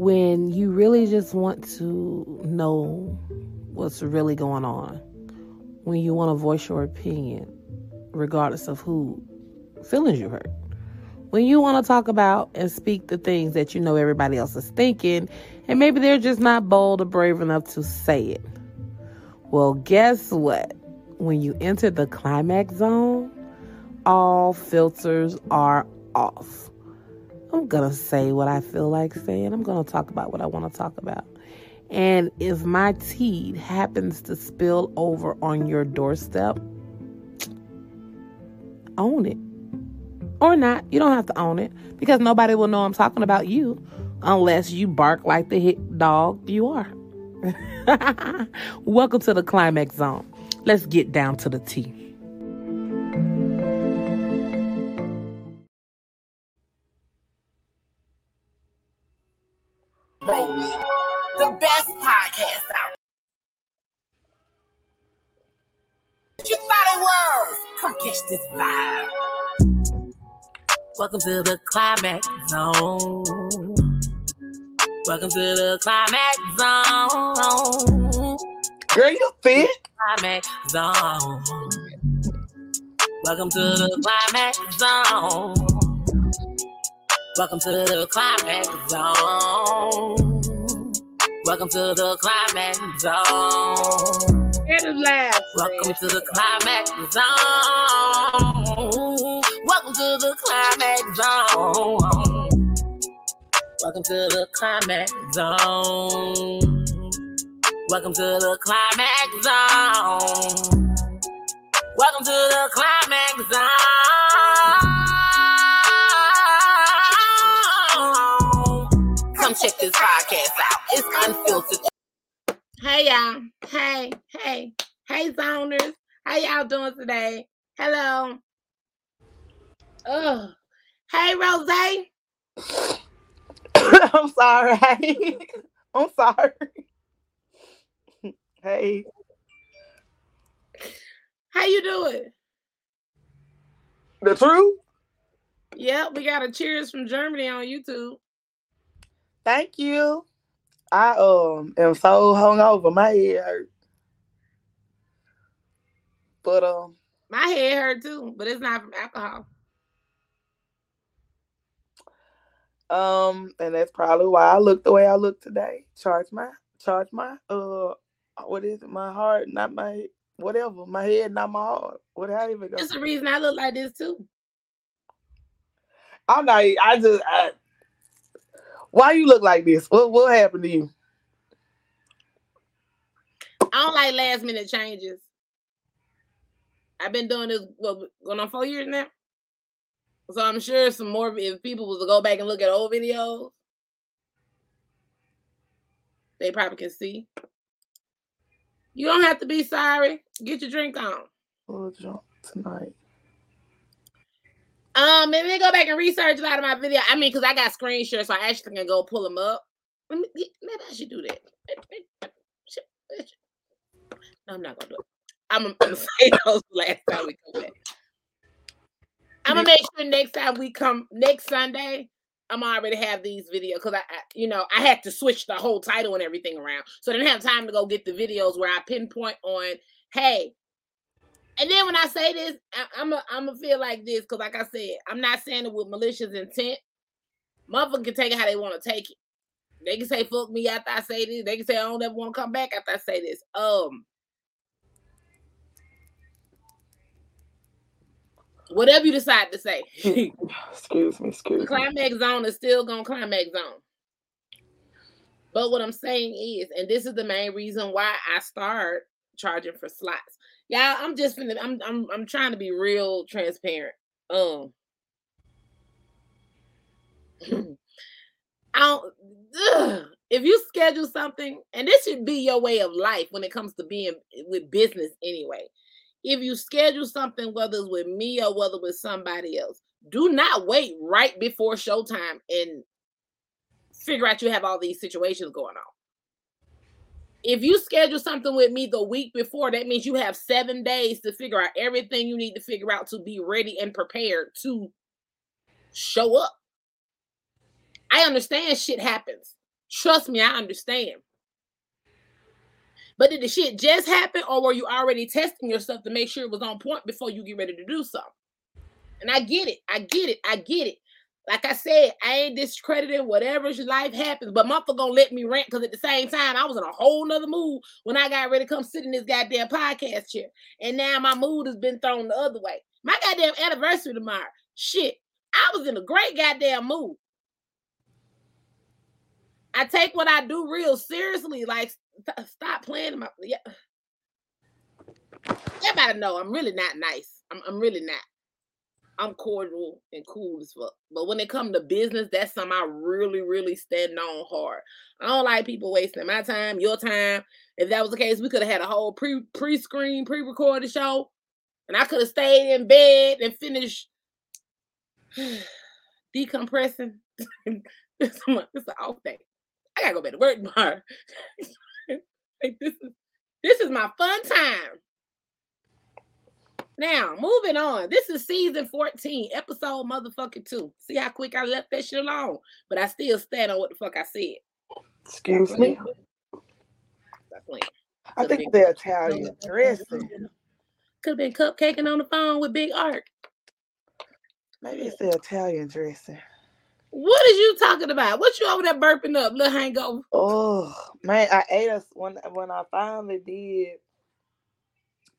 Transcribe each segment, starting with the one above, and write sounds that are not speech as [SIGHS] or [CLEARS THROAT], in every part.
when you really just want to know what's really going on, when you want to voice your opinion, regardless of who feelings you hurt. When you want to talk about and speak the things that you know everybody else is thinking, and maybe they're just not bold or brave enough to say it. Well, guess what? When you enter the climax zone, all filters are off. I'm going to say what I feel like saying. I'm going to talk about what I want to talk about. And if my tea happens to spill over on your doorstep, own it. Or not. You don't have to own it because nobody will know I'm talking about you unless you bark like the hit dog you are. [LAUGHS] Welcome to the climax zone. Let's get down to the tea. Catch this vibe. Welcome to the climax zone. Welcome to the climax zone. Girl, you fit. Climax zone. Welcome to the climax zone. Welcome to the climax zone. Welcome to the climax zone. Get it last. Welcome to the climax zone. Welcome to the climax zone. Welcome to the climax zone. Welcome to the climax zone. Welcome to the climax zone. Come check this podcast out. It's unfiltered. Hey y'all. Hey, hey, hey zoners. How y'all doing today? Hello. Oh. Hey Rose. [COUGHS] I'm sorry. Hey. [LAUGHS] I'm sorry. [LAUGHS] Hey. How you doing? The truth? Yep, we got a cheers from Germany on YouTube. Thank you. I um am so hungover. My head hurt. But um My head hurt too, but it's not from alcohol. um and that's probably why I look the way I look today. Charge my charge my uh what is it? My heart, not my whatever. My head, not my heart. Whatever it goes. It's the reason I look like this too. I'm not. I just. I, why you look like this? What What happened to you? I don't like last minute changes. I've been doing this what going on four years now. So I'm sure some more if people was to go back and look at old videos, they probably can see. You don't have to be sorry. Get your drink on. We'll jump tonight. Um, maybe go back and research a lot of my video. I mean, because I got screenshots, so I actually can go pull them up. Maybe I should do that. No, I'm not gonna do it. I'm gonna, I'm gonna say those last time we come back. I'm gonna make sure next time we come next Sunday, I'm already have these videos because I, I, you know, I had to switch the whole title and everything around, so I didn't have time to go get the videos where I pinpoint on, hey. And then when I say this, I, I'm a, I'm gonna feel like this because, like I said, I'm not saying it with malicious intent. Motherfucker can take it how they want to take it. They can say fuck me after I say this. They can say I don't ever want to come back after I say this. Um, whatever you decide to say. [LAUGHS] excuse me, excuse me. climax zone is still gonna climax zone. But what I'm saying is, and this is the main reason why I start charging for slots. Y'all, I'm just finna, I'm I'm I'm trying to be real transparent. Um [CLEARS THROAT] I don't ugh, if you schedule something, and this should be your way of life when it comes to being with business anyway if you schedule something, whether it's with me or whether with somebody else, do not wait right before showtime and figure out you have all these situations going on. If you schedule something with me the week before, that means you have seven days to figure out everything you need to figure out to be ready and prepared to show up. I understand shit happens. Trust me, I understand. But did the shit just happen, or were you already testing yourself to make sure it was on point before you get ready to do something? And I get it. I get it. I get it. Like I said, I ain't discrediting whatever life happens, but motherfucker gonna let me rant because at the same time, I was in a whole nother mood when I got ready to come sit in this goddamn podcast chair. And now my mood has been thrown the other way. My goddamn anniversary tomorrow. Shit. I was in a great goddamn mood. I take what I do real seriously. Like, st- uh, stop playing my. Yeah. Everybody know I'm really not nice. I'm, I'm really not. I'm cordial and cool as fuck. But when it comes to business, that's something I really, really stand on hard. I don't like people wasting my time, your time. If that was the case, we could have had a whole pre pre screen, pre recorded show, and I could have stayed in bed and finished [SIGHS] decompressing. [LAUGHS] it's an off day. I gotta go back to work tomorrow. [LAUGHS] like this is this is my fun time. Now, moving on. This is season 14, episode motherfucking two. See how quick I left that shit alone, but I still stand on what the fuck I said. Excuse me. I think they're Italian dressing. Could have been cupcaking on the phone with Big Art. Maybe it's the Italian dressing. What is you talking about? What you over there burping up, little hangover? Oh man, I ate us when when I finally did.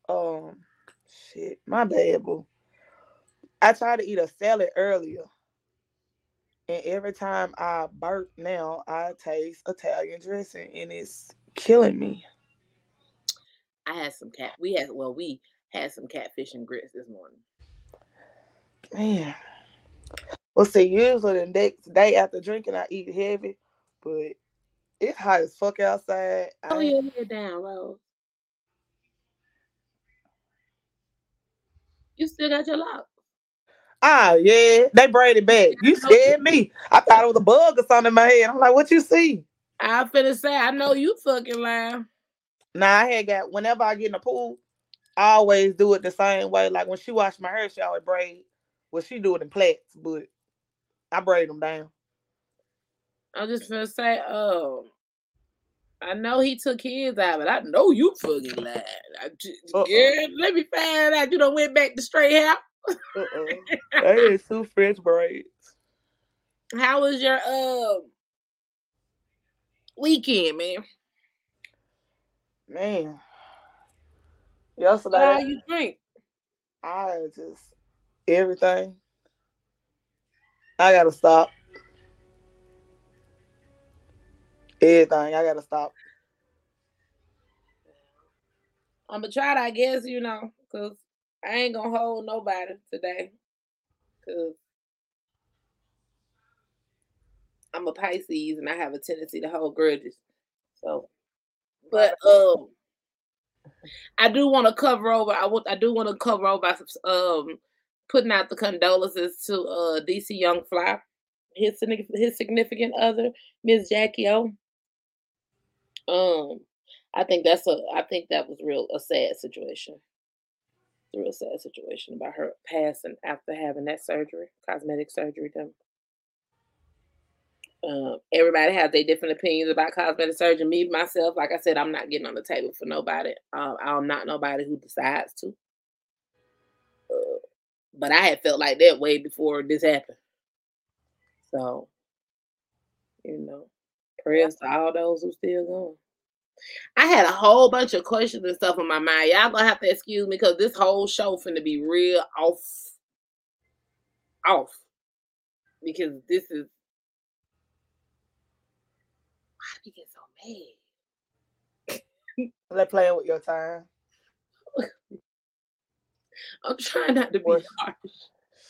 Um, Shit, my bad, boo. I tried to eat a salad earlier. And every time I burp now, I taste Italian dressing and it's killing me. I had some cat. We had well, we had some catfish and grits this morning. Man. Well, see, usually the next day after drinking, I eat heavy, but it's hot as fuck outside. Oh, your head down, Rose. You still got your lock. Ah, yeah. They braided back. You scared me. I thought it was a bug or something in my head. I'm like, what you see? I finna say, I know you fucking lying. Nah, I had got whenever I get in the pool, I always do it the same way. Like when she wash my hair, she always braid. Well, she do it in plaits, but I braid them down. I'm just gonna say, um, I know he took his out, but I know you fucking lied. I just, yeah, let me find out you don't went back to straight hair. uh-uh. [LAUGHS] That is two French braids. How was your uh weekend, man? Man, yesterday. How you drink? I just everything. I gotta stop. Everything. I gotta stop. I'm gonna try to, I guess, you know, because I ain't gonna hold nobody today. Cause I'm a Pisces and I have a tendency to hold grudges. So but um I do want to cover over I want I do want to cover over um putting out the condolences to uh DC Young Fly, his his significant other, Miss Jackie O. Um, I think that's a I think that was real a sad situation. It's a real sad situation about her passing after having that surgery, cosmetic surgery done. Um, everybody has their different opinions about cosmetic surgery. Me myself, like I said, I'm not getting on the table for nobody. Um, I'm not nobody who decides to. Uh, but I had felt like that way before this happened. So, you know, Prayers to all those who still going. I had a whole bunch of questions and stuff in my mind. Y'all gonna have to excuse me because this whole show finna be real off, off, because this is. Why do you get so mad? They're playing with your time. [LAUGHS] I'm trying not to be harsh.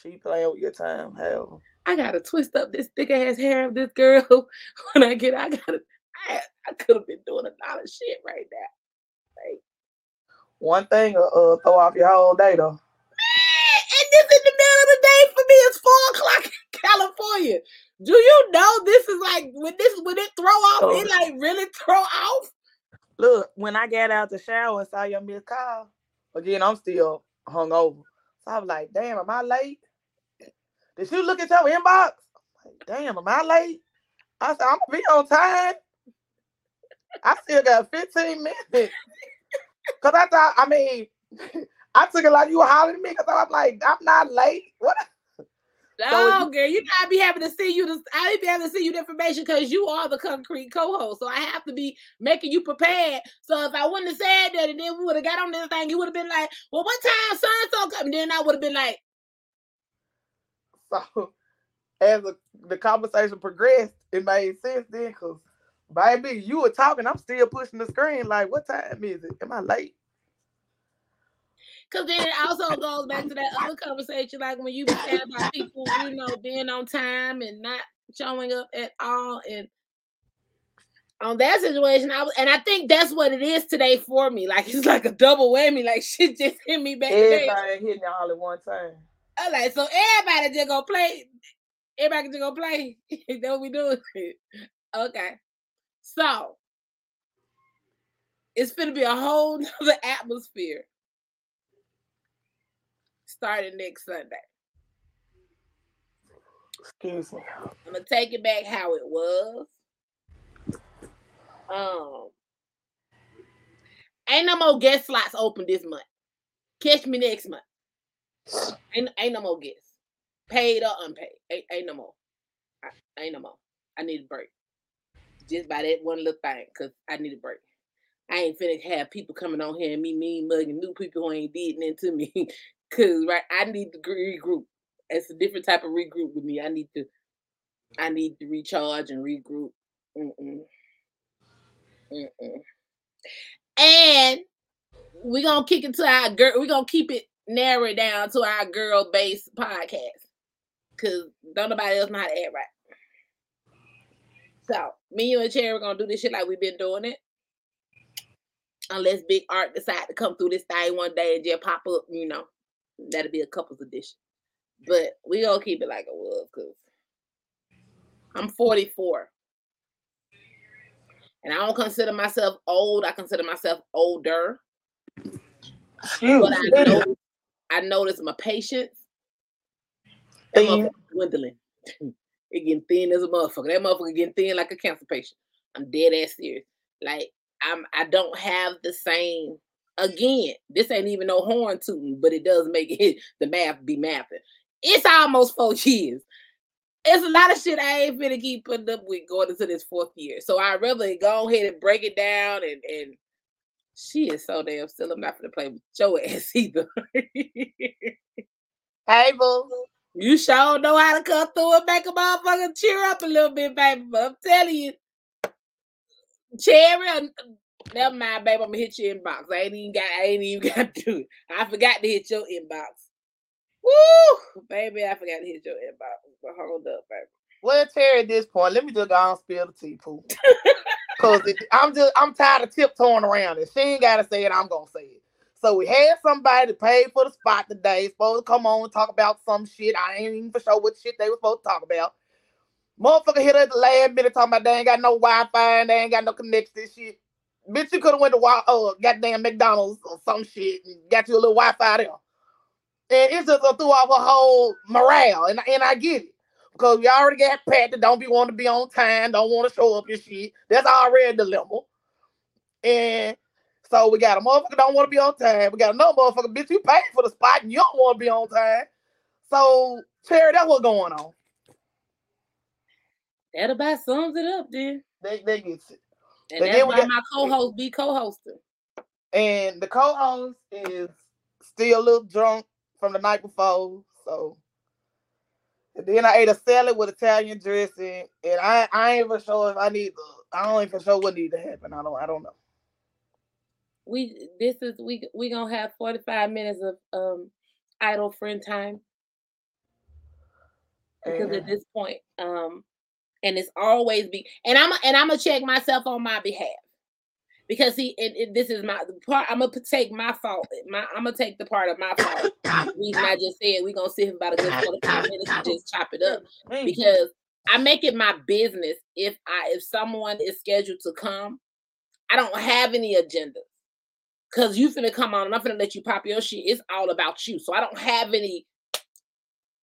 She playing with your time. Hell. I gotta twist up this thick ass hair of this girl [LAUGHS] when I get. I gotta. I, I could have been doing a lot of shit right now. Like one thing, uh, uh, throw off your whole day though. Man, and this in the middle of the day for me. It's four [LAUGHS] o'clock in California. Do you know this is like when this when it throw off? Oh. It like really throw off. Look, when I got out the shower and saw your missed call, again I'm still hungover. So I was like, damn, am I late? Did you look at your inbox? Like, damn, am I late? I said, I'm gonna be on time. I still got 15 minutes. Cause I thought, I mean, [LAUGHS] I took it like you were hollering at me because I'm like, I'm not late. What? No, girl, you know I be having to see you. To, I be having to see you the information because you are the concrete co-host. So I have to be making you prepared. So if I wouldn't have said that, and then we would have got on this thing, you would have been like, "Well, what time so come?" And then I would have been like, So [LAUGHS] as the, the conversation progressed, it made sense then because baby, you were talking, I'm still pushing the screen like, what time is it? Am I late? Because then it also goes back to that other conversation, like when you be saying about people, you know, being on time and not showing up at all. And on that situation, I was, and I think that's what it is today for me. Like it's like a double whammy. Like [LAUGHS] shit just hit me back. Everybody hitting all at one time. I'm like, so everybody just gonna play. Everybody just gonna play. [LAUGHS] That's what we doing. okay. So it's gonna be a whole nother [LAUGHS] atmosphere starting next Sunday. Excuse me. I'm gonna take it back how it was. Um, ain't no more guest slots open this month. Catch me next month. Ain't ain't no more guests, paid or unpaid. Ain't, ain't no more. I, ain't no more. I need a break. Just by that one little thing, cause I need a break. I ain't finna have people coming on here and me mean mugging new people who ain't did nothing to me. [LAUGHS] Cause right, I need to regroup. It's a different type of regroup with me. I need to, I need to recharge and regroup. Mm-mm. Mm-mm. And we gonna kick it to our girl. we gonna keep it narrow it down to our girl based podcast. Cause don't nobody else know how to act right. So me, you, and Cherry, we're gonna do this shit like we've been doing it. Unless Big Art decide to come through this thing one day and just pop up, you know, that'll be a couple's edition. But we gonna keep it like it was, cause I'm 44. And I don't consider myself old. I consider myself older. Excuse But I know I notice my patience Thin. dwindling. [CLEARS THROAT] it getting thin as a motherfucker. That motherfucker getting thin like a cancer patient. I'm dead ass serious. Like I'm I don't have the same again, this ain't even no horn tooting, but it does make [LAUGHS] it the math be mathing. It's almost four years. It's a lot of shit I ain't finna keep putting up with going into this fourth year. So I'd rather go ahead and break it down and and she is so damn still. I'm not gonna play with your ass [LAUGHS] either. Hey, boo. you sure know how to come through and make a motherfucker cheer up a little bit, baby. But I'm telling you, Cherry, uh, never mind, baby. I'm gonna hit your inbox. I ain't even got. I ain't even [LAUGHS] got to do it. I forgot to hit your inbox. Woo, baby, I forgot to hit your inbox. But hold up, baby. Well, Terry, at this point, let me just go and spill the tea, poo. [LAUGHS] Cause it, I'm just I'm tired of tiptoeing around it. She ain't gotta say it, I'm gonna say it. So we had somebody to pay for the spot today, supposed to come on and talk about some shit. I ain't even for sure what shit they were supposed to talk about. Motherfucker hit at the last minute talking about they ain't got no Wi-Fi and they ain't got no connection shit. Bitch, you could have went to uh, goddamn McDonald's or some shit and got you a little Wi-Fi there. And it's just threw off a whole morale, and, and I get it. Because we already got Pat that don't be want to be on time, don't want to show up and shit. That's already a dilemma. And so we got a motherfucker don't want to be on time. We got another motherfucker, bitch, you paid for the spot and you don't want to be on time. So, Terry, that's what's going on. That about sums it up, then. They, they get it. And that's why got- my co-host be co-hosting. And the co-host is still a little drunk from the night before. So then I ate a salad with Italian dressing, and I I ain't even sure if I need to. I don't even sure what need to happen. I don't I don't know. We this is we we gonna have forty five minutes of um idle friend time because at this point, um, and it's always be and I'm and I'm gonna check myself on my behalf because he it, it- this is my part. I'm gonna take my fault. My I'm gonna take the part of my fault. The reason I just said we gonna sit here about a good 45 minutes and just chop it up because I make it my business if I if someone is scheduled to come, I don't have any agenda. Cause you finna come on and I'm finna let you pop your shit. It's all about you. So I don't have any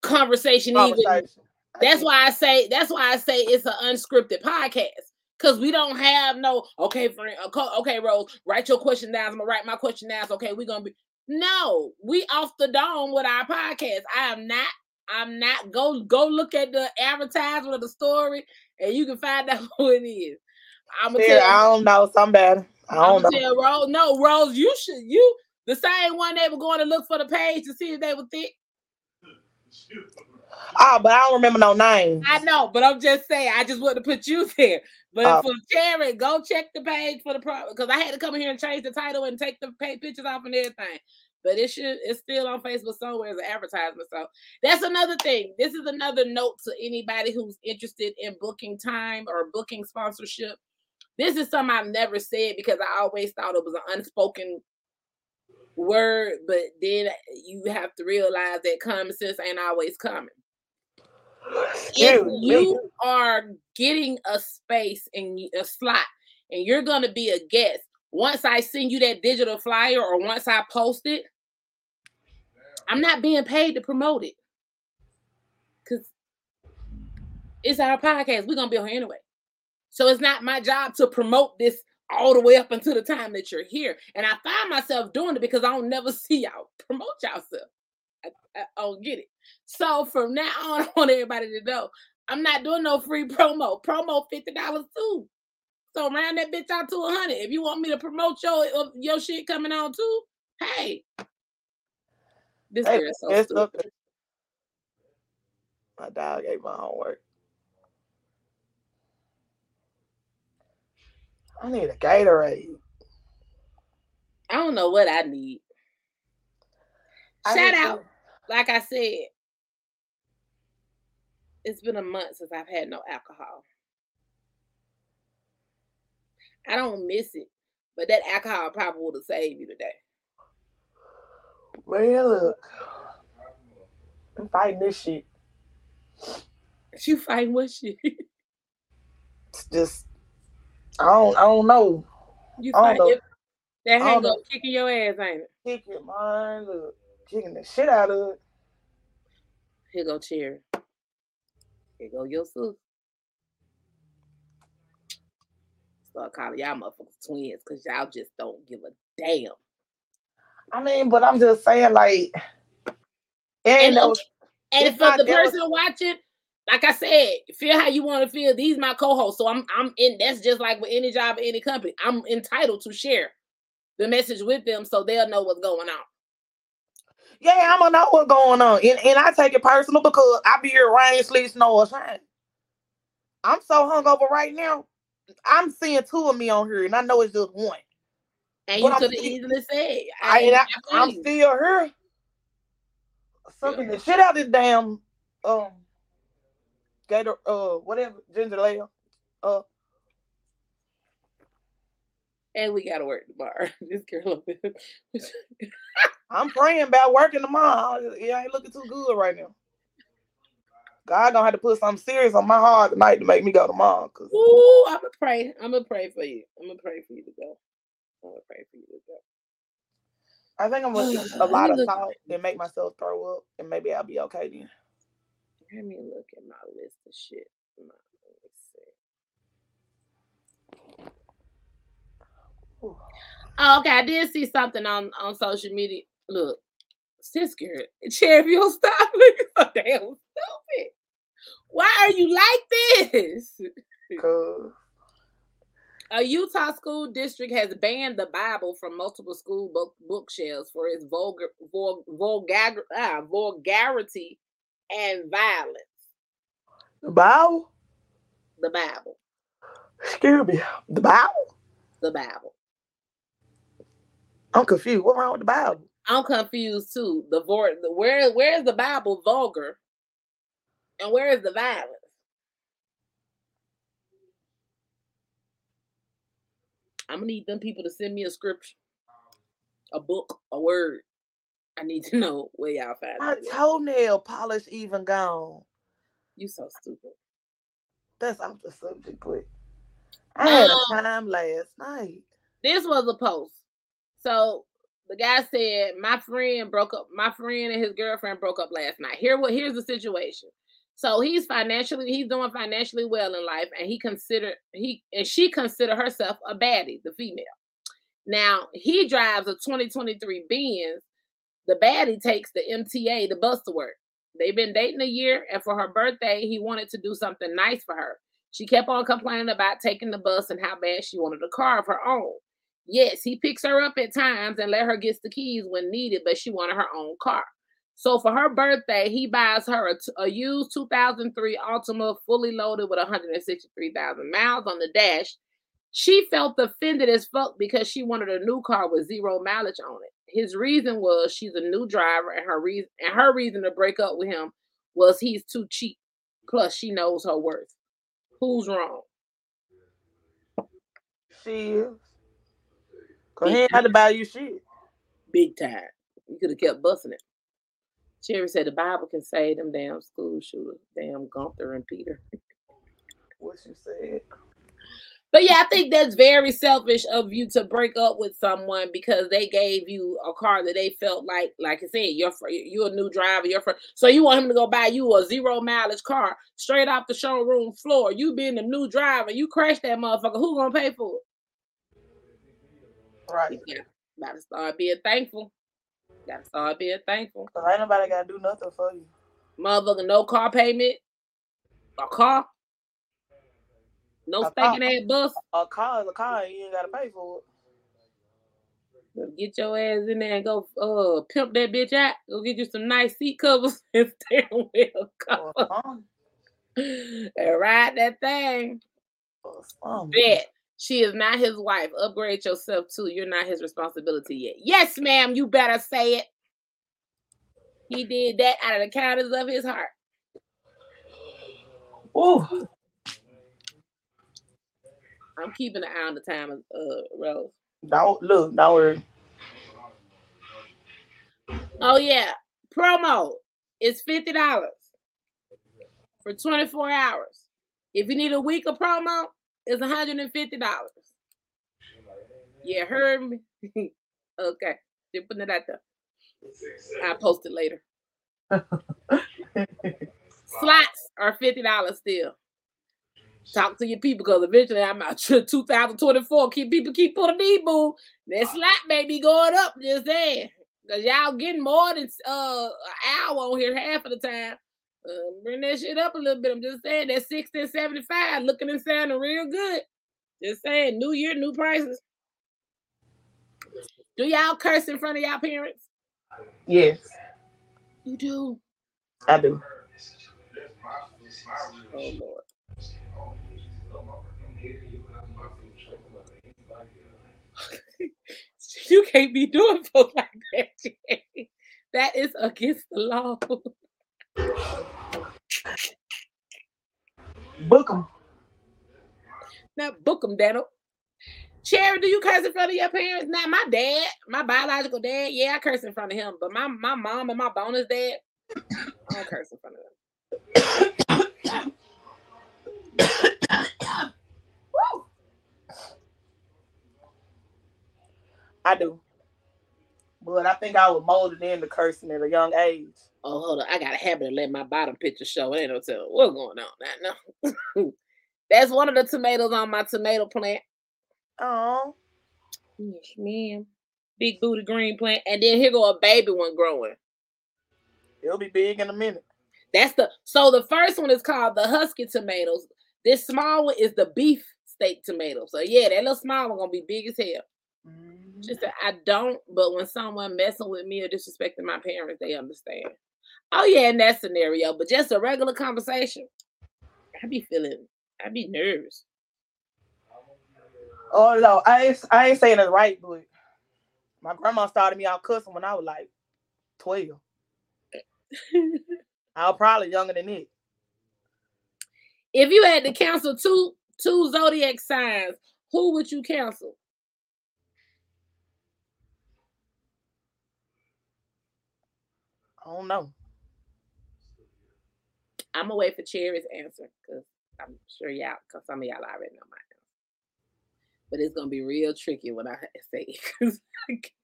conversation, even. That's why I say that's why I say it's an unscripted podcast. Cause we don't have no okay, friend. Uh, okay, okay, Rose, write your question down. I'm gonna write my question down. Okay, we're gonna be no, we off the dome with our podcast. I am not, I'm not go go look at the advertisement of the story and you can find [LAUGHS] out who it is. I'm gonna tell I don't know. Somebody. I don't know. tell Rose. No, Rose, you should you the same one they were going to look for the page to see if they were thick. Oh, but I don't remember no name. I know, but I'm just saying, I just want to put you [LAUGHS] there. But Oh. for Jared, go check the page for the pro because I had to come in here and change the title and take the pay pictures off and everything. But it should it's still on Facebook somewhere as an advertisement. So that's another thing. This is another note to anybody who's interested in booking time or booking sponsorship. This is something I've never said because I always thought it was an unspoken word, but then you have to realize that common sense ain't always common if you are getting a space and a slot and you're going to be a guest once i send you that digital flyer or once i post it i'm not being paid to promote it. Because it's our podcast. We're going to be on here anyway. So it's not my job to promote this all the way up until the time that you're here. And i find myself doing it because i don't never [LAUGHS] see y'all promote yourself I, don't get it so from now [LAUGHS] on, I want everybody to know I'm not doing no free promo. Promo fifty dollars too. So round that bitch out to a hundred. If you want me to promote your uh, your shit coming on too, hey. This Hey, girl is so stupid. nothing. My dog ate my homework. I need a Gatorade. I don't know what I need. I Shout need to- out, like I said, it's been a month since I've had no alcohol. I don't miss it, but that alcohol probably would have saved me today. Man, look. I'm fighting this shit. You fighting what shit? [LAUGHS] It's just I don't I don't know. You fighting that hang up kicking your ass, ain't it? Kicking mine, look, kicking the shit out of it. Here go Cherry. Here go your sister. Start calling y'all motherfuckers twins because y'all just don't give a damn. I mean, but I'm just saying, like, And, no. and for the person watching, like I said, feel how you want to feel. These my co-hosts, so I'm I'm in. That's just like with any job, any company. I'm entitled to share the message with them so they'll know what's going on. Yeah, I'm gonna know what's going on, and, and I take it personal because I be here rain, sleet, snow, or shine. I'm so hungover right now. I'm seeing two of me on here, and I know it's just one. And But you could have easily said, I, I, you. still here, sucking the shit out this damn um gator uh whatever ginger ale. Uh, and we gotta work tomorrow. this girl up there. I'm praying about working tomorrow. It ain't looking too good right now. God gonna have to put something serious on my heart tonight to make me go tomorrow. Cause Ooh, I'm gonna pray. I'm gonna pray for you. I'm gonna pray for you to go. I'm gonna pray for you to go. I think I'm gonna eat a [SIGHS] lot of look- salt and make myself throw up, and maybe I'll be okay then. Let me look at my list of shit. My- let me see. Ooh. Oh, okay. I did see something on on social media. Look, sis girl, don't stop looking so damn stupid. Why are you like this? A Utah school district has banned the Bible from multiple school book bookshelves for its vulgar, vul, vulgar, ah, vulgarity and violence. the Bible, The Bible, excuse me, the Bible. the Bible. I'm confused. What wrong with the Bible? I'm confused too. The, the where where is the Bible vulgar, and where is the violence? I'm gonna need them people to send me a scripture, a book, a word. I need to [LAUGHS] know where y'all find My toenail polish even gone. You so stupid. That's off the subject, but I had a time last night. this was a post. So the guy said, My friend broke up, my friend and his girlfriend broke up last night. Here what here's the situation. So he's financially he's doing financially well in life, and he considered he and she considered herself a baddie, the female. Now he drives a 2023 Benz. The baddie takes the MTA, the bus to work. They've been dating a year, and for her birthday, he wanted to do something nice for her. She kept on complaining about taking the bus and how bad she wanted a car of her own. Yes, he picks her up at times and let her get the keys when needed, but she wanted her own car. So for her birthday, he buys her a, used 2003 Altima fully loaded with 163,000 miles on the dash. She felt offended as fuck because she wanted a new car with zero mileage on it. His reason was she's a new driver, and her reason and her reason to break up with him was he's too cheap. Plus, she knows her worth. Who's wrong? She is. Cause he ain't had to buy you shit. Big time. You could have kept busting it. Cherry said the Bible can save them damn school shooters, damn Gunther and Peter. What you said. But yeah, I think that's very selfish of you to break up with someone because they gave you a car that they felt like, like I said, you're you're a new driver, you're fr- so you want him to go buy you a zero mileage car straight off the showroom floor. You being a new driver, you crash that motherfucker. Who gonna pay for it? Right. Yeah, gotta start being thankful. Gotta start being thankful. Cause ain't nobody gotta do nothing for you. Motherfucker, no car payment, a car, no A stinking ass bus. A car is a car, you ain't gotta pay for it. Get your ass in there and go uh pimp that bitch out. Go get you some nice seat covers [LAUGHS] and steering wheel covers something. and ride that thing. Something. Bet she is not his wife. Upgrade yourself too. You're not his responsibility yet. Yes, ma'am. You better say it. He did that out of the kindness of his heart. Ooh. I'm keeping an eye on the time, uh, Rose. Don't look, don't worry. Oh yeah, promo is fifty dollars for twenty four hours. If you need a week of promo, it's one hundred and fifty dollars. Yeah, heard me. [LAUGHS] okay, they're putting it out there. I'll post it later. [LAUGHS] Slots are fifty dollars still. Talk to your people because eventually I'm out to [LAUGHS] 2024. Keep people keep putting these boo. That slot may be going up, just saying. Cause y'all getting more than uh an hour on here half of the time. Uh, bring that shit up a little bit. I'm just saying that 60 and 75 looking and sounding real good. Just saying, new year, new prices. Do y'all curse in front of y'all parents? Yes, You do. I do. Oh Lord. [LAUGHS] you can't be doing folks like that. That is against the law. [LAUGHS] Book them. Now book them, Daniel. Cherry, do you curse in front of your parents? Now, my dad, my biological dad, yeah, I curse in front of him. But my, my mom and my bonus dad, I don't curse in front of them. [COUGHS] I do. But I think I was molded into cursing at a young age. Oh, hold on. I got a habit of letting my bottom picture show. It ain't no telling what's going on. Now, no. [LAUGHS] That's one of the tomatoes on my tomato plant. Oh, Yes, ma'am. Big booty green plant. And then here go a baby one growing. it'll be big in a minute. That's the so the first one is called the husky tomatoes. This small one is the beef steak tomato. So yeah, that little small one gonna be big as hell. Mhm. Just that I don't, but when someone messing with me or disrespecting my parents, they understand. Oh yeah, in that scenario, but just a regular conversation, I be feeling, I be nervous. Oh no, I ain't, I ain't saying it right, but my grandma started me out cussing when I was like twelve. [LAUGHS] I was probably younger than it. if you had to cancel two two zodiac signs, who would you cancel? I don't know. I'm gonna wait for Cherry's answer because I'm sure y'all, because some of y'all already know my. But it's gonna be real tricky when I say it. 'cause [LAUGHS]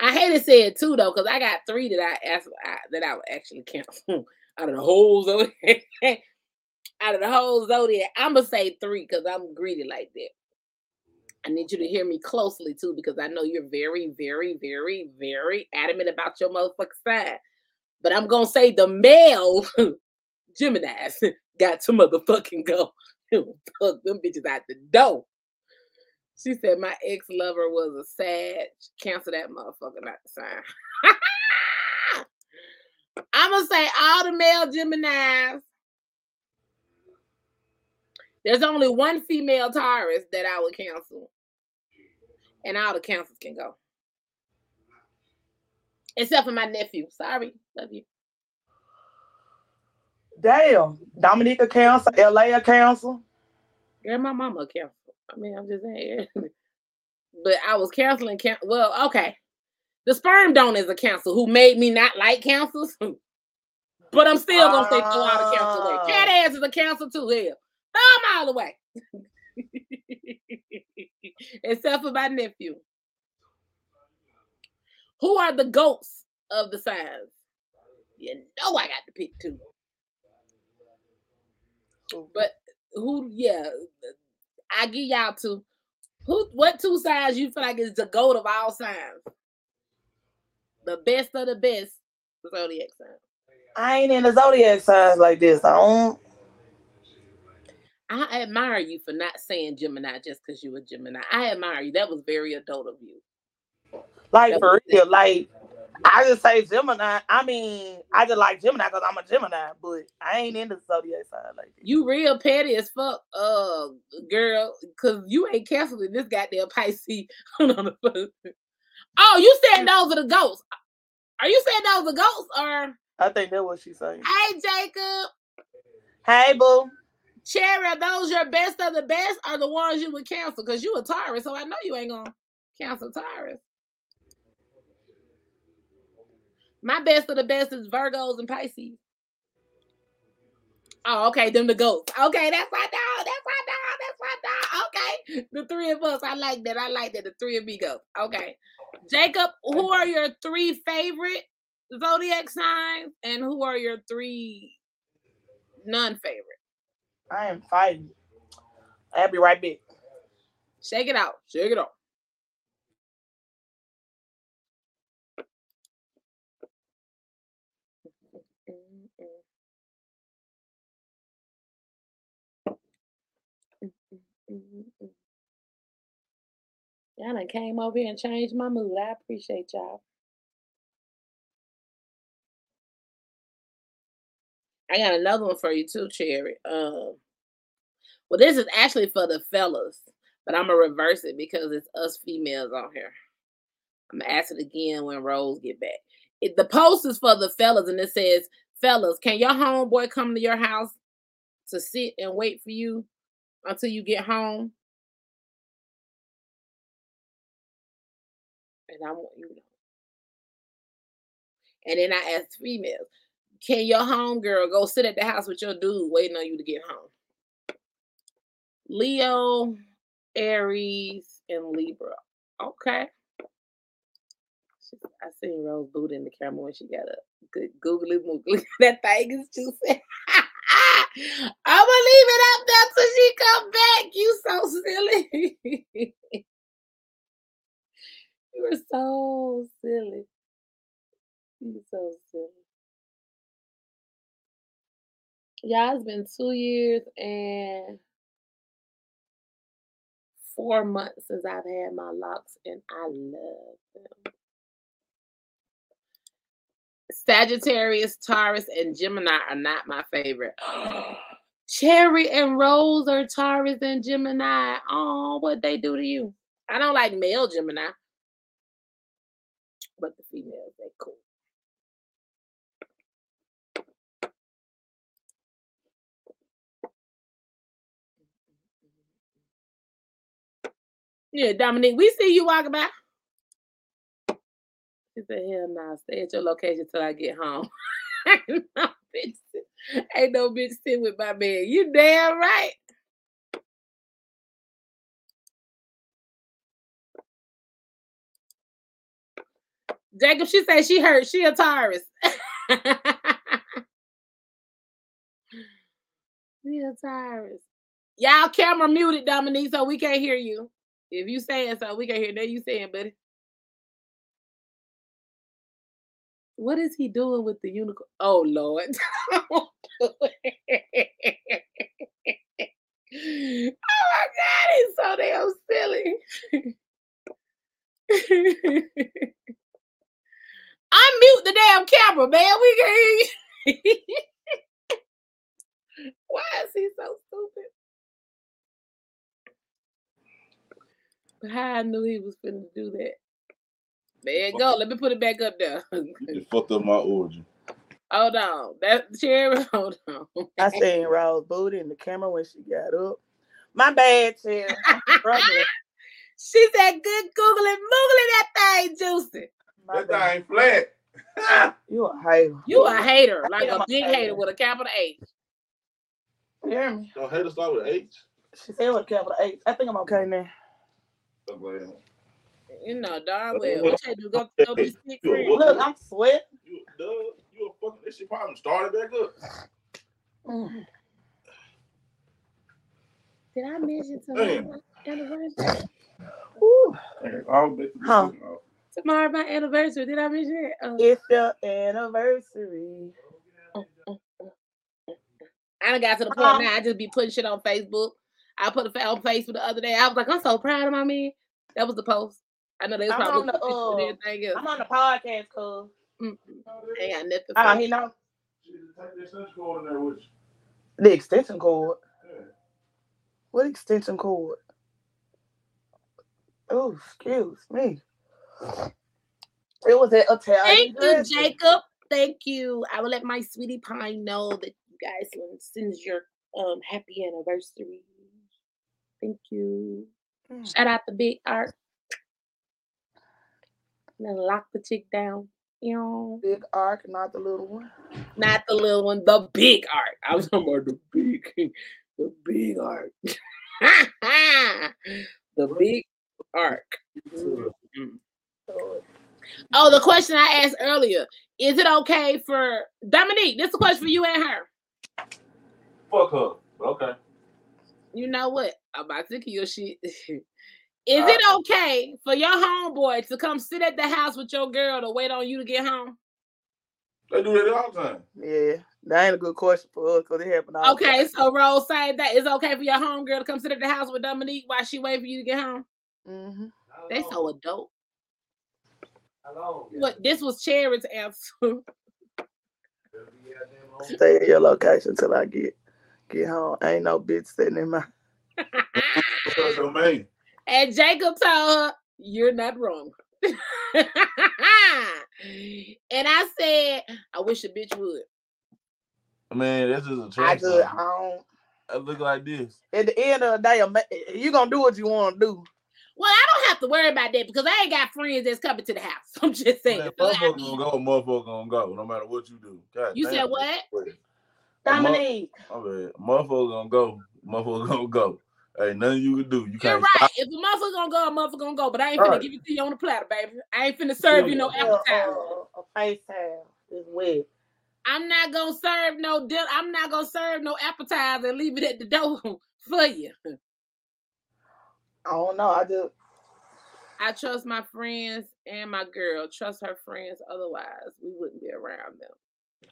I hate to say it too though, because I got three that I asked I, that I would actually cancel out of the zodiac. out of the whole zodiac, [LAUGHS] I'm gonna say three because I'm greedy like that. I need you to hear me closely too, because I know you're very, very, very, very adamant about your motherfucking side. But I'm gonna say the male [LAUGHS] Gemini's [LAUGHS] got to motherfucking go. [LAUGHS] Fuck them bitches out the door. She said my ex lover was a Sag. Cancel that motherfucker not the sign. I'm gonna say all the male Gemini's. There's only one female Taurus that I would cancel, and all the Cancers can go, except for my nephew. Sorry, love you. Damn. Dominica Council, LA Council. Yeah, my mama cancel. I mean, I'm just saying. [LAUGHS] but I was canceling. Can- well, okay. The sperm donor is a council who made me not like councils. [LAUGHS] but I'm still gonna say throw the council away. Cat ass is a council too. Hell, throw them all away. [LAUGHS] Except for my nephew. Who are the goats of the signs? You know I got to pick two. Oh, but who? Yeah, I give y'all two. Who? What two signs you feel like is the goat of all signs? The best of the best the zodiac sign. I ain't in the zodiac signs like this. I don't. I admire you for not saying Gemini just because you were Gemini. I admire you. That was very adult of you. Like That for real, like I just say Gemini. I mean, I just like Gemini because I'm a Gemini, but I ain't into the zodiac sign like this. You real petty as fuck, uh, girl, because you ain't canceling this goddamn Pisces [LAUGHS] the. Oh, you saying those are the ghosts? Are you saying those are ghosts or? I think that's what she's saying. Hey, Jacob. Hey, boo. Cherry, are those your best of the best are the ones you would cancel? Because you a Taurus, so I know you ain't gonna cancel Taurus. My best of the best is Virgos and Pisces. Oh, okay, them the goats. Okay, that's my dog. That's my dog. That's my dog. Okay, the three of us. I like that. I like that. The three of me go. Okay, Jacob, who are your three favorite zodiac signs, and who are your three non-favorite? I am fighting. I'll be right back. Shake it out. Shake it out. Y'all done came over here and changed my mood. I appreciate y'all. I got another one for you too, Cherry. Um, well, this is actually for the fellas, but I'm gonna reverse it because it's us females on here. I'm gonna ask it again when Rose get back. It, the post is for the fellas, and it says, "Fellas, can your homeboy come to your house to sit and wait for you until you get home?" And I want you know. And then I asked females, can your homegirl go sit at the house with your dude waiting on you to get home? Leo, Aries, and Libra. Okay. I seen Rose boot in the camera when she got a good googly moogly. [LAUGHS] that thing is too sad. I'm gonna leave it up there till she come back. You so silly. [LAUGHS] you are so silly. You so silly. Yeah, it's been two years and four months since I've had my locks, and I love them. Sagittarius, Taurus, and Gemini are not my favorite. [GASPS] Cherry and Rose are Taurus and Gemini. Oh, what they do to you? I don't like male Gemini, but the females, they cool. Yeah, Dominique, we see you walking by. She said, hell nah, stay at your location till I get home. [LAUGHS] ain't, no bitch, ain't no with my man. You damn right. Jacob, she said she hurt. She a Taurus. [LAUGHS] she a. Y'all camera muted, Dominique, so we can't hear you. If you saying so, we can't hear that you saying, buddy. What is he doing with the unicorn? Oh Lord. [LAUGHS] oh my god, he's so damn silly. [LAUGHS] Unmute the damn camera, man. We can hear you. [LAUGHS] Why is he so stupid? How I knew he was finna do that. There you go. Let me put it back up there. you fucked up my origin. hold on. That cherry. [LAUGHS] Hold on. I seen Rose booty in the camera when she got up. My bad, Cherry. I'm struggling. [LAUGHS] She said, "Good googling, moogling that thing, juicy." My That bad. thing flat. [LAUGHS] You a hater. You a hater, like a a big hater. hater with a capital H. You hear me? Don't hate to start with H. She said with a capital H. I think I'm okay now. I'm. You know darn well. What you do? Go, go be sick You a friend. what? Look, I'm sweating. You, duh, you a fucking. This shit probably started back up. Mm. [SIGHS] Did I mention Damn. tomorrow my anniversary? Woo. I'll Huh. Tomorrow my anniversary. Did I mention it? Uh, It's your anniversary. I done got to the point Uh-uh. now. I just be putting shit on Facebook. I put a fa- on for the other day. I was like, I'm so proud of my man. That was the post. I know they was I'm probably on the, looking at uh, everything else. I'm on the podcast, cuz. Ain't got nothing. Oh, for he me. know Take that sense cord in there with you. the extension cord. Yeah. What extension cord? Oh, excuse me. It was at Italian. Thank you. Jacob. Thank you. I will let my sweetie pie know that you guys will send your um happy anniversary. Thank you. Mm. Shout out to Big Art. And then lock the chick down. You know, Big arc, not the little one. not the little one, the big arc. I was talking about the big, [LAUGHS] the big art. [LAUGHS] the big arc. Mhm. Oh, the question I asked earlier: Is it okay for Dominique? This is a question for you and her. Fuck her. Okay. You know what? I'm about to kill your shit. [LAUGHS] Is it okay for your homeboy to come sit at the house with your girl to wait on you to get home? They do that all the time. yeah, that ain't a good question for us because it happened all Okay, time. so Rose saying that it's okay for your homegirl to come sit at the house with Dominique while she wait for you to get home. Mm-hmm. They so adult. Hello. What this was Cherry's answer. [LAUGHS] Stay at your location till I get get home. Ain't no bitch sitting in my. That's your man. and Jacob told her, You're not wrong. [LAUGHS] and I said, I wish a bitch would. Man, this is a a I trash. just, I don't. I look like this. At the end of the day, a ma- you gonna do what you want to do. Well, I don't have to worry about that because I ain't got friends that's coming to the house. [LAUGHS] I'm just saying. Man, So, I mean, gonna go, motherfucker gonna go, no matter what you do. God You damn, said what? A mo- Dominique, My bad. Motherfucker gonna go. Motherfucker gonna go. Ain't nothing you can do. You You're can't right. stop. If a motherfucker gonna go, a motherfucker gonna go. But I ain't finna Right. give it to you on the platter, baby. I ain't finna serve you no uh, appetizer. uh, a face towel is wet. I'm not gonna serve no dil- I'm not gonna serve no appetizer and leave it at the door [LAUGHS] for you. I don't know. I just I trust my friends and my girl. Trust her friends, otherwise we wouldn't be around them.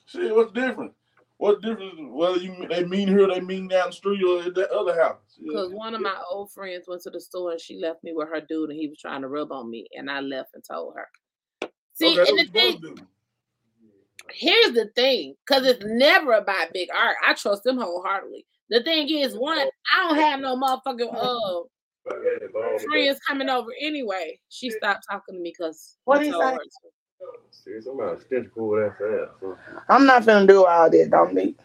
See what's different? What difference? Whether you they mean here, they mean down the street, or at that other house. Yeah. Because one of my old friends went to the store and she left me with her dude and he was trying to rub on me and I left and told her. See, Okay, and the thing, supposed to do? here's the thing, because it's never about big art. I trust them wholeheartedly. The thing is, one, I don't have no motherfucking uh [LAUGHS] friends coming over anyway. She stopped talking to me because What he say? See, somebody extension cord after that. I'm not finna do all that, Dominique.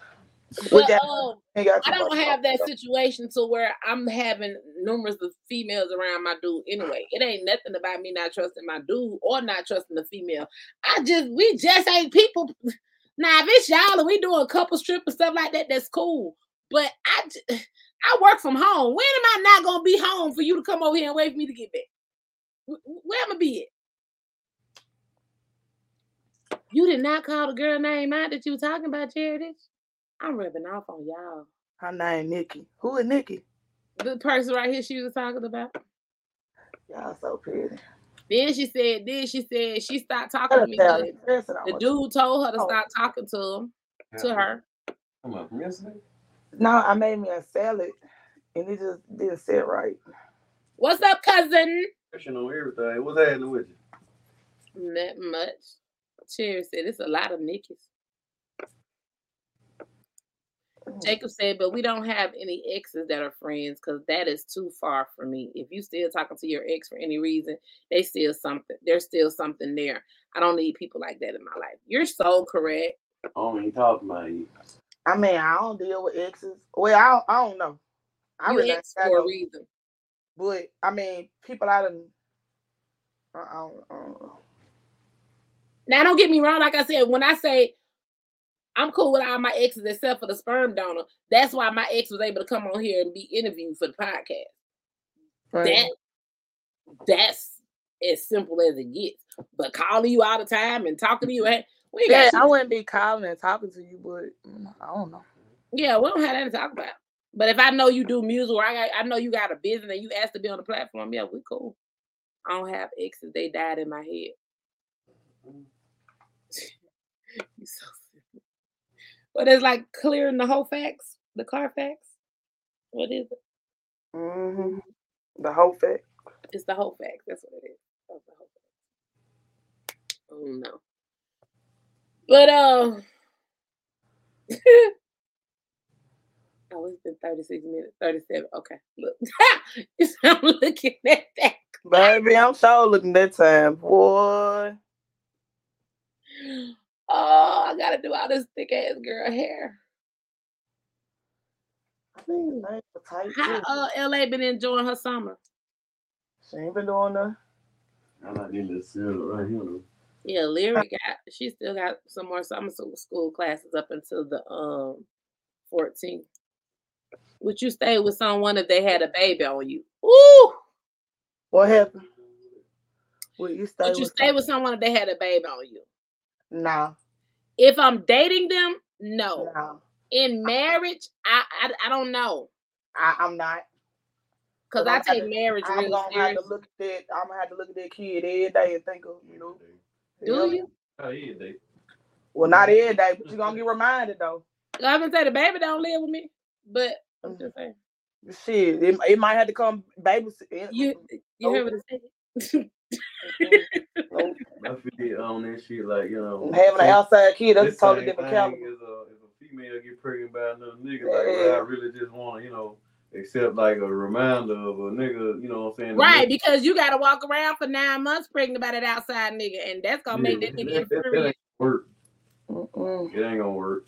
We But, got, um, we got I too don't much have that situation to where I'm having numerous of females around my dude anyway. It ain't nothing about me not trusting my dude or not trusting the female. I just we just ain't people. [LAUGHS] Now if it's y'all and we doing a couple strip and stuff like that, that's cool. But I j- [SIGHS] I work from home. When am I not gonna be home for you to come over here and wait for me to get back? Wh- wh- Where am I be at? You did not call the girl name out that you were talking about, Charity. I'm rubbing off on y'all. Her name Nikki. Who is Nikki? The person right here she was talking about. Y'all so pretty. Then she said, then she said she stopped talking to me. Tell 'cause me, listen, I The want- dude told her to Oh. stop talking to him, to her. Come on, from yesterday? No, I made me a salad and it just didn't sit right. What's up, cousin? Pushing on everything. What's happening with you? Not much. Cherry said it's a lot of Nickies. Oh. Jacob said, but we don't have any exes that are friends because that is too far for me. If you still talking to your ex for any reason, they still something. There's still something there. I don't need people like that in my life. You're so correct. Oh, I don't even talk about you. I mean, I don't deal with exes. Well, I don't, I don't know. I You really ex for a reason. But I mean, people I done. I, I don't, I don't know. Now, don't get me wrong. Like I said, when I say I'm cool with all my exes except for the sperm donor, that's why my ex was able to come on here and be interviewed for the podcast. That that's as simple as it gets. But calling you all the time and talking to you, hey, we Yeah, I wouldn't be calling and talking to you, but mm, I don't know. yeah, we don't have that to talk about. But if I know you do music or I got, I know you got a business and you asked to be on the platform, yeah, we cool. I don't have exes; they died in my head. [LAUGHS] so silly. But it's like clearing the whole facts, the car facts. What is it? hmm The whole fact. It's the whole fact. That's what it is. That's the whole facts. Oh no. But uh [LAUGHS] Oh, it's been 36 minutes, 37. Okay. Look. [LAUGHS] I'm looking at that. Baby, I'm so looking that time, boy. [GASPS] Oh, I gotta do all this thick ass girl hair. I think the name was tight How too. uh LA been enjoying her summer? She ain't been doing that. I like this little syrup right here. Yeah, Lyric got she still got some more summer school school classes up until the um 14th. Would you stay with someone if they had a baby on you? Ooh! What happened? Will you stay Would you with stay with someone if they had a baby on you? Nah, If I'm dating them, no. nah. In marriage, I I, I don't know. I, I'm not. Cause But I take gonna- marriage I'm real gonna have to look at that. I'm gonna have to look at that kid every day and think of, you know. Do yeah. you? Oh, yeah, they. Well, not every day, but you're gonna [LAUGHS] get reminded though. I haven't said the baby don't live with me, but Mm. I'm just saying. Shit, it, it might have to come babysit. You you heard what I said? [LAUGHS] I feel on that shit like, you know. Having an outside kid, that's a this totally different caliber. Is a, is a female get pregnant by another nigga, like, well, I really just want to, you know, accept like a reminder of a nigga, you know what I'm saying? Right, because you gotta walk around for nine months pregnant by that outside nigga, and that's gonna make that nigga that, that, that infuriated. ain't work. Mm-mm. It ain't gonna work.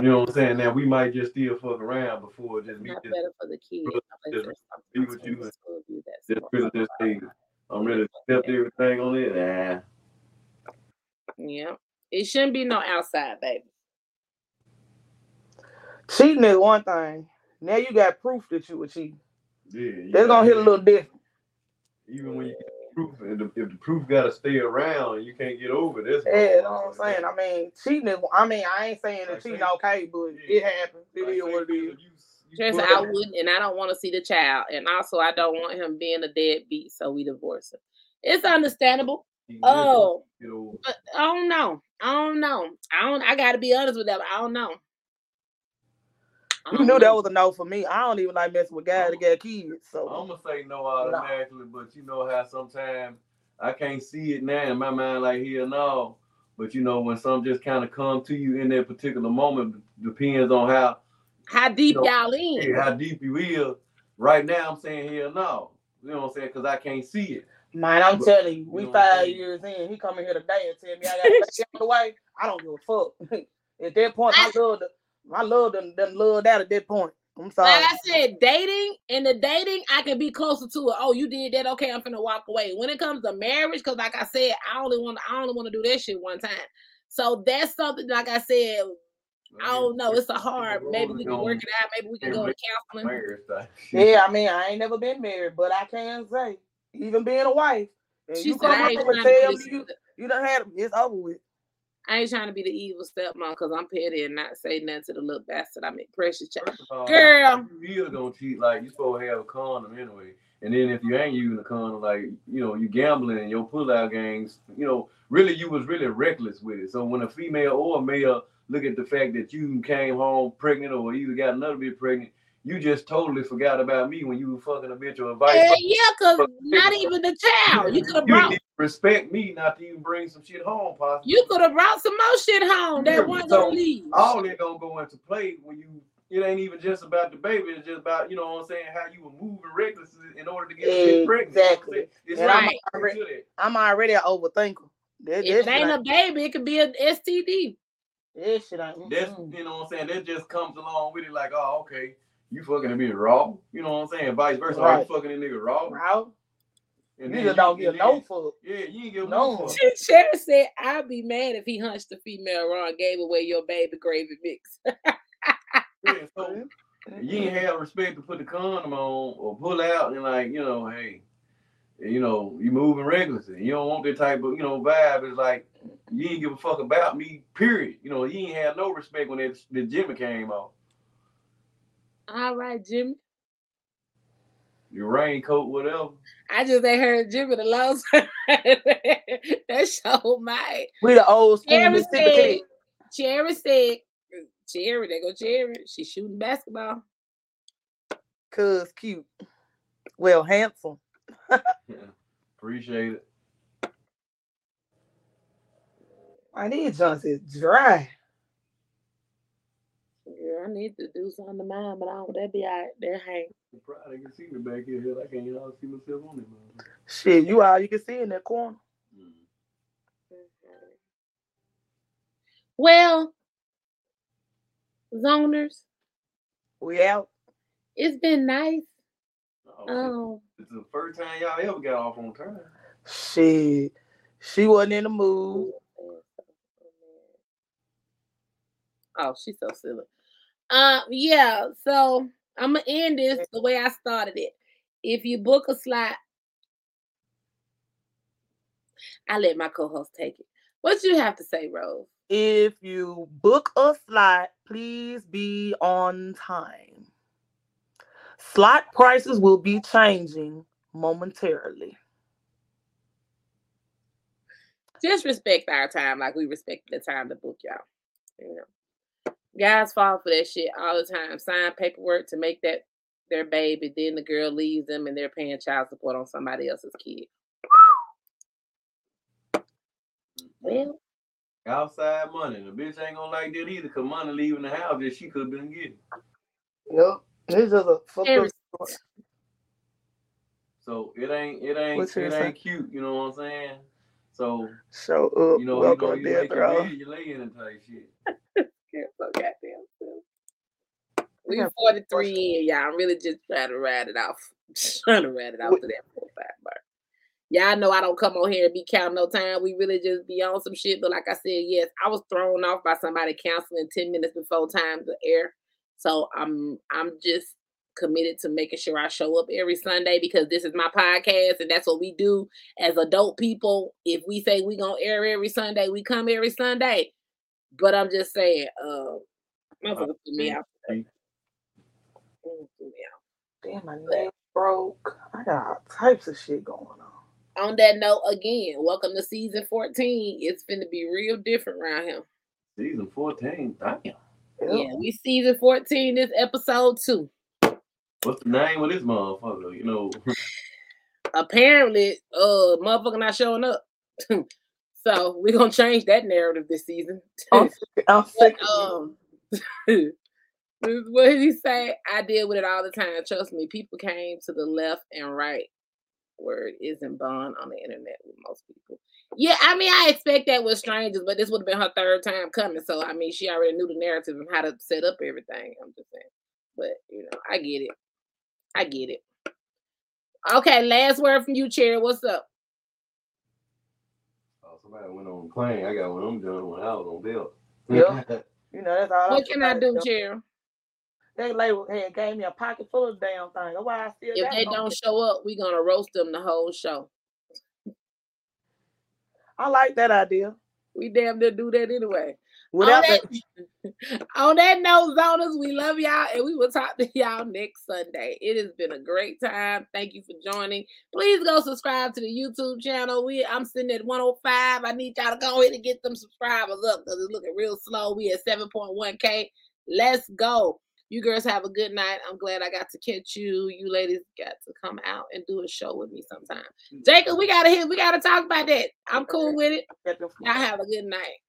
You know what I'm saying? Now we might just still fuck around before it just me Not just, better for the kid. just unless there's be with you else to do that's just more really just say I'm ready to accept everything on it. Nah. Yeah. It shouldn't be no outside, baby. Cheating is one thing. Now you got proof that you were cheating. Yeah, you That's gonna hit a little different. even when you get the proof, and the, if the proof gotta stay around you can't get over this. Yeah, you know what I'm saying. I mean, cheating is. I mean, I ain't saying that Like cheating say- okay, but Yeah. it happens. It is what it is. Trust, I wouldn't, and I don't want to see the child, and also I don't want him being a deadbeat, so we divorce him. It's understandable. Oh, but I don't know. I don't know. I don't. I got to be honest with that. I don't know. I You don't knew that was a no for me. I don't even like messing with guys that got kids. So I'm gonna say no automatically, but you know how sometimes I can't see it now in my mind like here no. But you know when something just kind of come to you in that particular moment depends on how How deep You know, y'all in? hey, how deep you is. Right now I'm saying here no. You know what I'm saying? Because I can't see it. man, I'm telling you, we You know five years in. He coming here today and tell me I got to get out the way. I don't give a fuck. [LAUGHS] at that point, I love, the my love done, done loved out at that point. I'm sorry. Like I said, dating and the dating, I can be closer to it. Oh, you did that? Okay, I'm gonna walk away. When it comes to marriage, because like I said, I only want I only want to do that shit one time. So that's something like I said. Oh, I don't know. It's a hard. Maybe we can work it out. Maybe we can go to counseling. Marriage type shit. Yeah, I mean, I ain't never been married, but I can say, even being a wife, and She you said, come I up ain't and to tell me you, you done had it's over with. I ain't trying to be the evil stepmom because I'm petty and not say nothing to the little bastard. I mean, precious child. First of all, Girl. if you is gonna cheat, like you supposed to have a condom anyway. And then if you ain't using a condom, like you know, you gambling and your pull-out games, you know, really you was really reckless with it. So when a female or a male look at the fact that you came home pregnant or you got another bitch pregnant, you just totally forgot about me when you were fucking a bitch or a vice Yeah, versa. yeah, because not even the child. You could have brought respect me not to even bring some shit home, possibly. you could have brought some more shit home that Yeah, wasn't so gonna leave. all that gonna go into play when you it ain't even just about the baby, it's just about, you know what I'm saying, how you were moving reckless in order to get a bitch pregnant. you know I'm Exactly. saying? It's And right. I'm already, I'm already an overthinker. That, If it ain't shit a baby, it could be an STD. That shit ain't. That's mm-mm. you know what I'm saying. That just comes along with it, like, oh, okay, you fucking a bitch raw. You know what I'm saying? Vice versa, are you fucking a nigga raw? Bro, And you then just don't and give no fuck. Yeah, you ain't give No. no fuck. [LAUGHS] Cher said, I'd be mad if he hunched the female raw and gave away your baby gravy mix. [LAUGHS] Yeah, so mm-hmm. you ain't have respect to put the condom on or pull out and like, you know, hey, you know, you moving recklessly. You don't want that type of, you know, vibe. It's like you ain't give a fuck about me, period. You know, you ain't have no respect when that the Jimmy came out. All right, Jimmy. Your raincoat, whatever. I just ain't heard Jimmy the last time. [LAUGHS] that show my We the old school Cherry Mississippi said. Cherry said, Cherry, they go Cherry. She shooting basketball. Cuz cute. Well, handsome. [LAUGHS] Appreciate it. Man, these joints is dry. Girl, I need to do something to mine, but I don't that be all right. They're hang. I'm proud they can see me back here. Hell, I can't even see myself on it, man. Shit, you all you can see in that corner. Mm-hmm. Well, zoners, We out. it's been nice. Oh, Um, it's the first time y'all ever got off on time. She, She wasn't in the mood. Oh, she's so silly. Uh, yeah. So I'm gonna end this the way I started it. If you book a slot, I let my co-host take it. What you have to say, Rose? If you book a slot, please be on time. Slot prices will be changing momentarily. Just respect our time, like we respect the time to book y'all. You know, guys fall for that shit all the time. Sign paperwork to make that their baby, then the girl leaves them, and they're paying child support on somebody else's kid. Well, Outside money. The bitch ain't gonna like that either, cause money leaving the house that she could have been getting. Yep. It's just a fucked up story. So it ain't it ain't What's it ain't cute, you know what I'm saying? So Show up. you know, welcome you, to know, you death make your row. bed, you lay in and type shit. [LAUGHS] Yeah, so goddamn silly. We Yeah. 43 in, y'all. I'm really just trying to ride it off. [LAUGHS] trying to ride it off What- to that four five mark. Y'all know I don't come on here and be counting no time. We really just be on some shit. But like I said, yes, I was thrown off by somebody canceling 10 minutes before time to air. So I'm I'm just committed to making sure I show up every Sunday because this is my podcast and that's what we do as adult people. If we say we gonna air every Sunday, we come every Sunday. But I'm just saying, uh, motherfucker put me out. see. Mm, put me out. Damn, my nail broke. I got all types of shit going on. On that note, again, welcome to season 14. It's gonna be real different around here. Season 14. Damn. Yep. Yeah, we season 14, this episode two. What's the name of this motherfucker? You know, [LAUGHS] Apparently, uh, motherfucker not showing up. [LAUGHS] so we're gonna change that narrative this season. I'm [LAUGHS] sick, I'm sick But, um, what did he say? I deal with it all the time. Trust me, people came to the left and right. Word isn't bond on the internet with most people. Yeah, I mean, I expect that with strangers, but this would have been her third time coming. So, I mean, she already knew the narrative and how to set up everything. I'm just saying. But, you know, I get it. I get it. Okay, last word from you, Cherry. What's up? oh, somebody went on plane. I got one of them done when I was on bill. Yeah. [LAUGHS] You know, that's all What I'm can I do, Cherry? That lady had gave me a pocket full of damn things. That's why I still If they don't show up, we're going to roast them the whole show. I like that idea. We damn near do that anyway. Without on, the, that, [LAUGHS] on that note, zoners, we love y'all and we will talk to y'all next Sunday. It has been a great time. Thank you for joining. Please go subscribe to the YouTube channel. We I'm sitting at 105. I need y'all to go ahead and get them subscribers up because it's looking real slow. We at 7.1k. Let's go. You girls have a good night. I'm glad I got to catch you. You ladies got to come out and do a show with me sometime. Jacob, we gotta hit. We gotta talk about that. I'm cool with it. Y'all have a good night.